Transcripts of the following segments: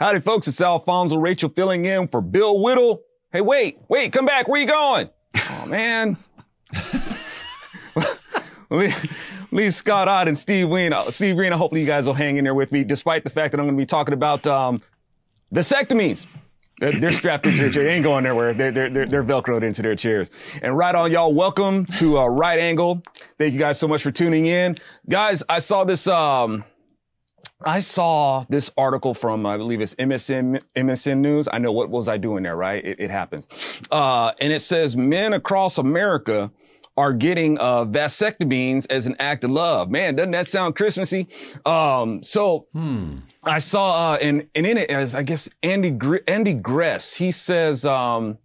Howdy, folks. It's Alfonso Rachel filling in for Bill Whittle. Hey, wait, wait, come back. Where you going? Oh, man. Lee Scott Ott and Steve Green. Uh, Steve Green, I hopefully you guys will hang in there with me, despite the fact that I'm going to be talking about um, vasectomies. They're strapped into their chair. They ain't going nowhere. They're, they're, they're, they're Velcroed into their chairs. And right on, y'all. Welcome to uh, Right Angle. Thank you guys so much for tuning in. Guys, I saw this, um, I saw this article from, I believe it's MSN, MSN News. I know what was I doing there, right? It, it happens. Uh, and it says men across America are getting, uh, vasectomies as an act of love. Man, doesn't that sound Christmassy? Um, so I saw, uh, and, and in it as, I guess, Andy, Gr- Andy Gress, he says, um,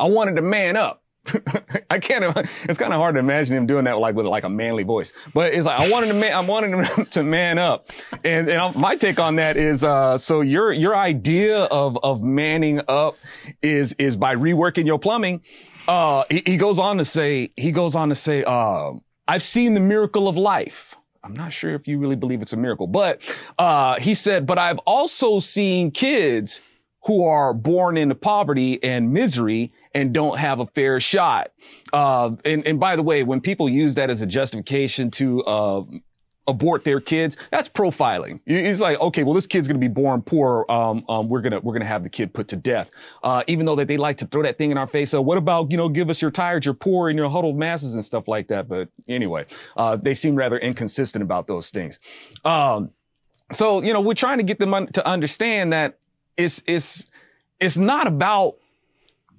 I wanted to man up. I can't. It's kind of hard to imagine him doing that like with like a manly voice. But it's like I wanted to man. I wanted him to man up. And, and my take on that is, uh, so your your idea of of manning up is is by reworking your plumbing. Uh, he, he goes on to say. He goes on to say. Uh, I've seen the miracle of life. I'm not sure if you really believe it's a miracle, but uh, he said, but I've also seen kids who are born into poverty and misery and don't have a fair shot. Uh, and, and by the way, when people use that as a justification to, uh, abort their kids, that's profiling. It's like, okay, well, this kid's going to be born poor. Um, um, we're going to, we're going to have the kid put to death. Uh, even though that they like to throw that thing in our face. So what about, you know, give us your tired, your poor and your huddled masses and stuff like that. But anyway, uh, they seem rather inconsistent about those things. Um, so, you know, we're trying to get them un- to understand that it's, it's, it's not about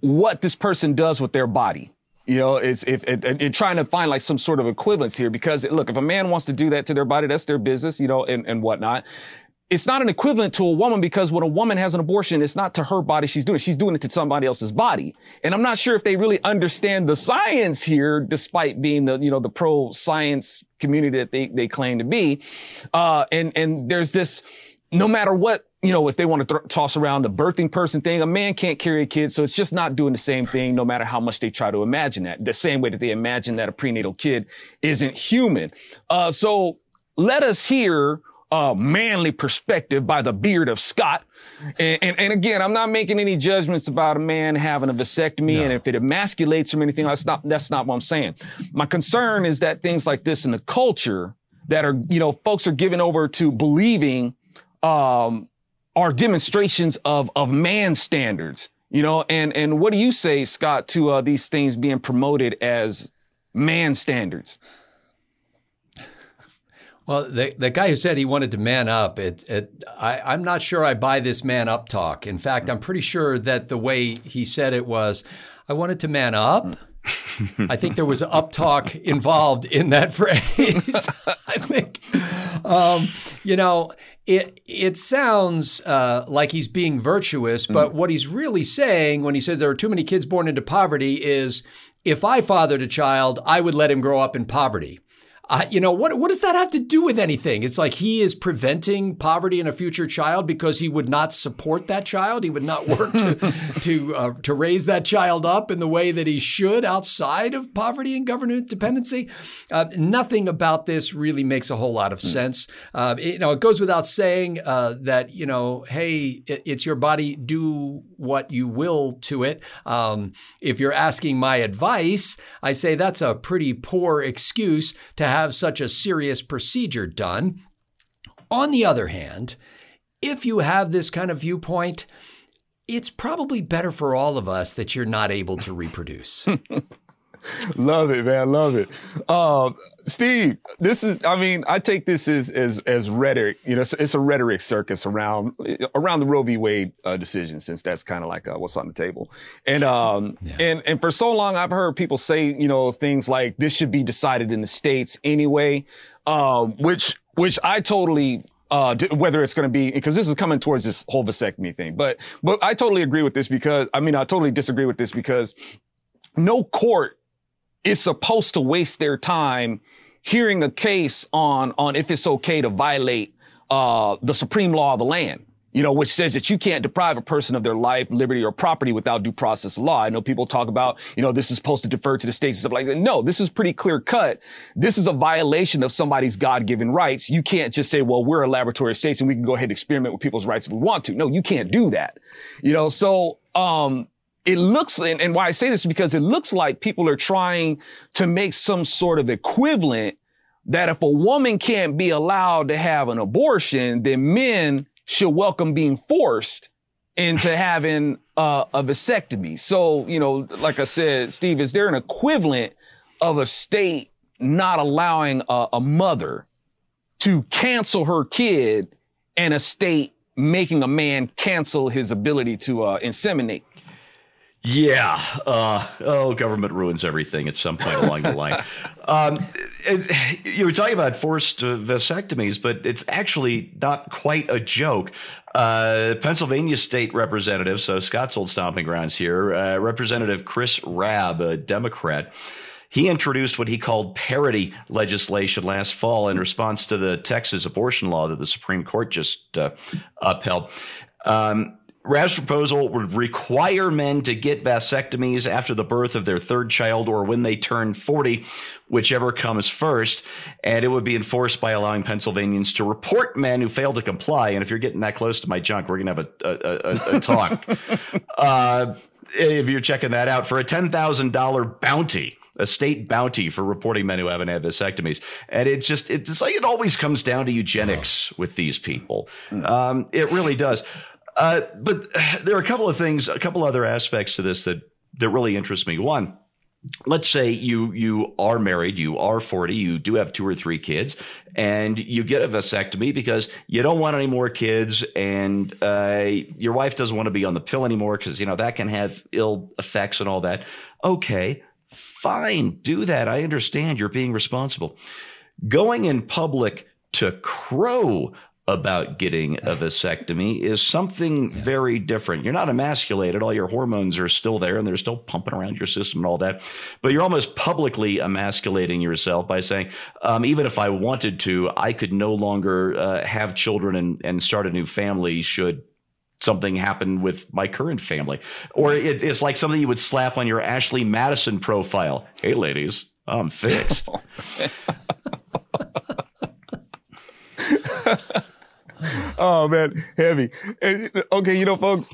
what this person does with their body. You know, it's if it, it, it trying to find like some sort of equivalence here because look, if a man wants to do that to their body, that's their business, you know, and, and whatnot. It's not an equivalent to a woman because when a woman has an abortion, it's not to her body she's doing it. She's doing it to somebody else's body. And I'm not sure if they really understand the science here, despite being the, you know, the pro science community that they, they claim to be. Uh, and, and there's this, no matter what, you know, if they want to th- toss around the birthing person thing, a man can't carry a kid. So it's just not doing the same thing, no matter how much they try to imagine that. The same way that they imagine that a prenatal kid isn't human. Uh, so let us hear a manly perspective by the beard of Scott. And, and, and again, I'm not making any judgments about a man having a vasectomy and if it emasculates him or anything. That's not, that's not what I'm saying. My concern is that things like this in the culture that are, you know, folks are given over to believing, um, are demonstrations of of man standards, you know. And and what do you say, Scott, to uh, these things being promoted as man standards? Well, the, the guy who said he wanted to man up, it, it, I, I'm not sure I buy this man up talk. In fact, I'm pretty sure that the way he said it was, I wanted to man up. I think there was up talk involved in that phrase. I think, um, you know, it it sounds uh, like he's being virtuous, but what he's really saying when he says there are too many kids born into poverty is, if I fathered a child, I would let him grow up in poverty. Uh, you know what? What does that have to do with anything? It's like he is preventing poverty in a future child because he would not support that child. He would not work to to uh, to raise that child up in the way that he should outside of poverty and government dependency. Uh, nothing about this really makes a whole lot of sense. Uh, it, you know, it goes without saying uh, that you know, hey, it, it's your body. Do what you will to it. Um, if you're asking my advice, I say that's a pretty poor excuse to have such a serious procedure done. On the other hand, if you have this kind of viewpoint, it's probably better for all of us that you're not able to reproduce. love it, man. Love it. Um, Steve, this is, I mean, I take this as, as, as rhetoric, you know, it's, it's a rhetoric circus around, around the Roe v. Wade uh, decision, since that's kind of like uh, what's on the table. And, um, and, and for so long, I've heard people say, you know, things like this should be decided in the States anyway, um, which, which I totally, uh, d- whether it's going to be, because this is coming towards this whole vasectomy thing, but, but I totally agree with this because, I mean, I totally disagree with this because no court is supposed to waste their time hearing a case on on if it's okay to violate uh, the supreme law of the land. you know, which says that you can't deprive a person of their life, liberty, or property without due process of law. I know people talk about, you know, this is supposed to defer to the states and stuff like that. No, this is pretty clear cut. This is a violation of somebody's God-given rights. You can't just say, well, we're a laboratory of states and we can go ahead and experiment with people's rights if we want to. No, you can't do that. You know, so, um, it looks, and, and why I say this is because it looks like people are trying to make some sort of equivalent that if a woman can't be allowed to have an abortion, then men should welcome being forced into having uh, a vasectomy. So, you know, like I said, Steve, is there an equivalent of a state not allowing a, a mother to cancel her kid and a state making a man cancel his ability to uh, inseminate? Yeah. Uh, oh, government ruins everything at some point along the line. Um, it, you were talking about forced uh, vasectomies, but it's actually not quite a joke. Uh, Pennsylvania state representative, so Scott's old stomping grounds here, uh, Representative Chris Rabb, a Democrat, he introduced what he called parity legislation last fall in response to the Texas abortion law that the Supreme Court just uh, upheld. Um, Rabb's proposal would require men to get vasectomies after the birth of their third child or when they turn 40, whichever comes first. And it would be enforced by allowing Pennsylvanians to report men who fail to comply. And if you're getting that close to my junk, we're going to have a, a, a, a talk. uh, if you're checking that out, for a $10,000 bounty a state bounty for reporting men who haven't had vasectomies. And it's just, it's like it always comes down to eugenics with these people. Um, it really does. Uh, but there are a couple of things, a couple other aspects to this that that really interest me. One, let's say you you are married, you are 40, you do have two or three kids, and you get a vasectomy because you don't want any more kids, and uh, your wife doesn't want to be on the pill anymore because you know that can have ill effects and all that. Okay, fine, do that. I understand you're being responsible. Going in public to crow about getting a vasectomy is something yeah. very different. You're not emasculated. All your hormones are still there and they're still pumping around your system and all that. But you're almost publicly emasculating yourself by saying, um, even if I wanted to, I could no longer uh, have children and, and start a new family should something happen with my current family. Or it, it's like something you would slap on your Ashley Madison profile. Hey, ladies, I'm fixed. oh man, heavy. Okay, you know, folks,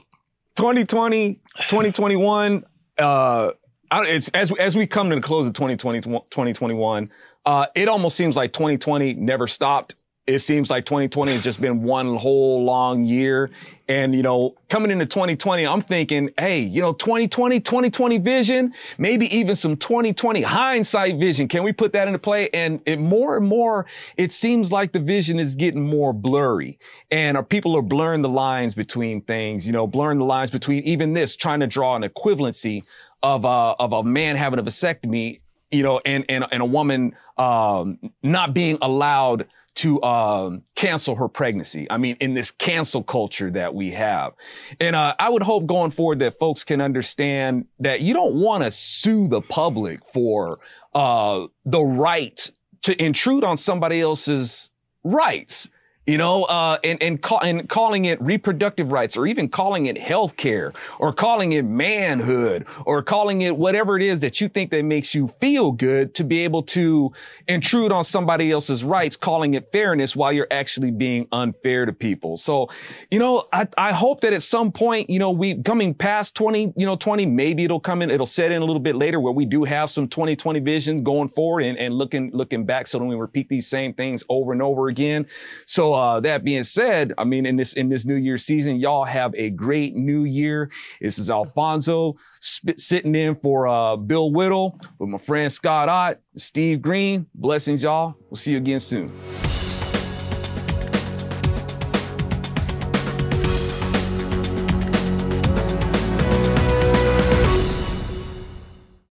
2020, 2021, uh, it's as as we come to the close of 2020, 2021, uh, it almost seems like 2020 never stopped it seems like 2020 has just been one whole long year. And, you know, coming into 2020, I'm thinking, hey, you know, 2020, 2020 vision, maybe even some 2020 hindsight vision. Can we put that into play? And it more and more, it seems like the vision is getting more blurry and our people are blurring the lines between things, you know, blurring the lines between even this, trying to draw an equivalency of, a, of a man having a vasectomy, you know, and, and, and a woman, um, not being allowed to um, cancel her pregnancy. I mean, in this cancel culture that we have. And uh, I would hope going forward that folks can understand that you don't want to sue the public for uh, the right to intrude on somebody else's rights you know, uh, and, and, and calling it reproductive rights or even calling it health care or calling it manhood or calling it whatever it is that you think that makes you feel good to be able to intrude on somebody else's rights, calling it fairness while you're actually being unfair to people. So, you know, I, I hope that at some point, you know, we coming past 20, you know, 20, maybe it'll come in, it'll set in a little bit later where we do have some 2020 visions going forward and, and looking, looking back. So don't we repeat these same things over and over again. So, uh, that being said, I mean, in this, in this new year season, y'all have a great new year. This is Alfonso sp- sitting in for, uh, Bill Whittle with my friend Scott Ott, Steve Green. Blessings, y'all. We'll see you again soon.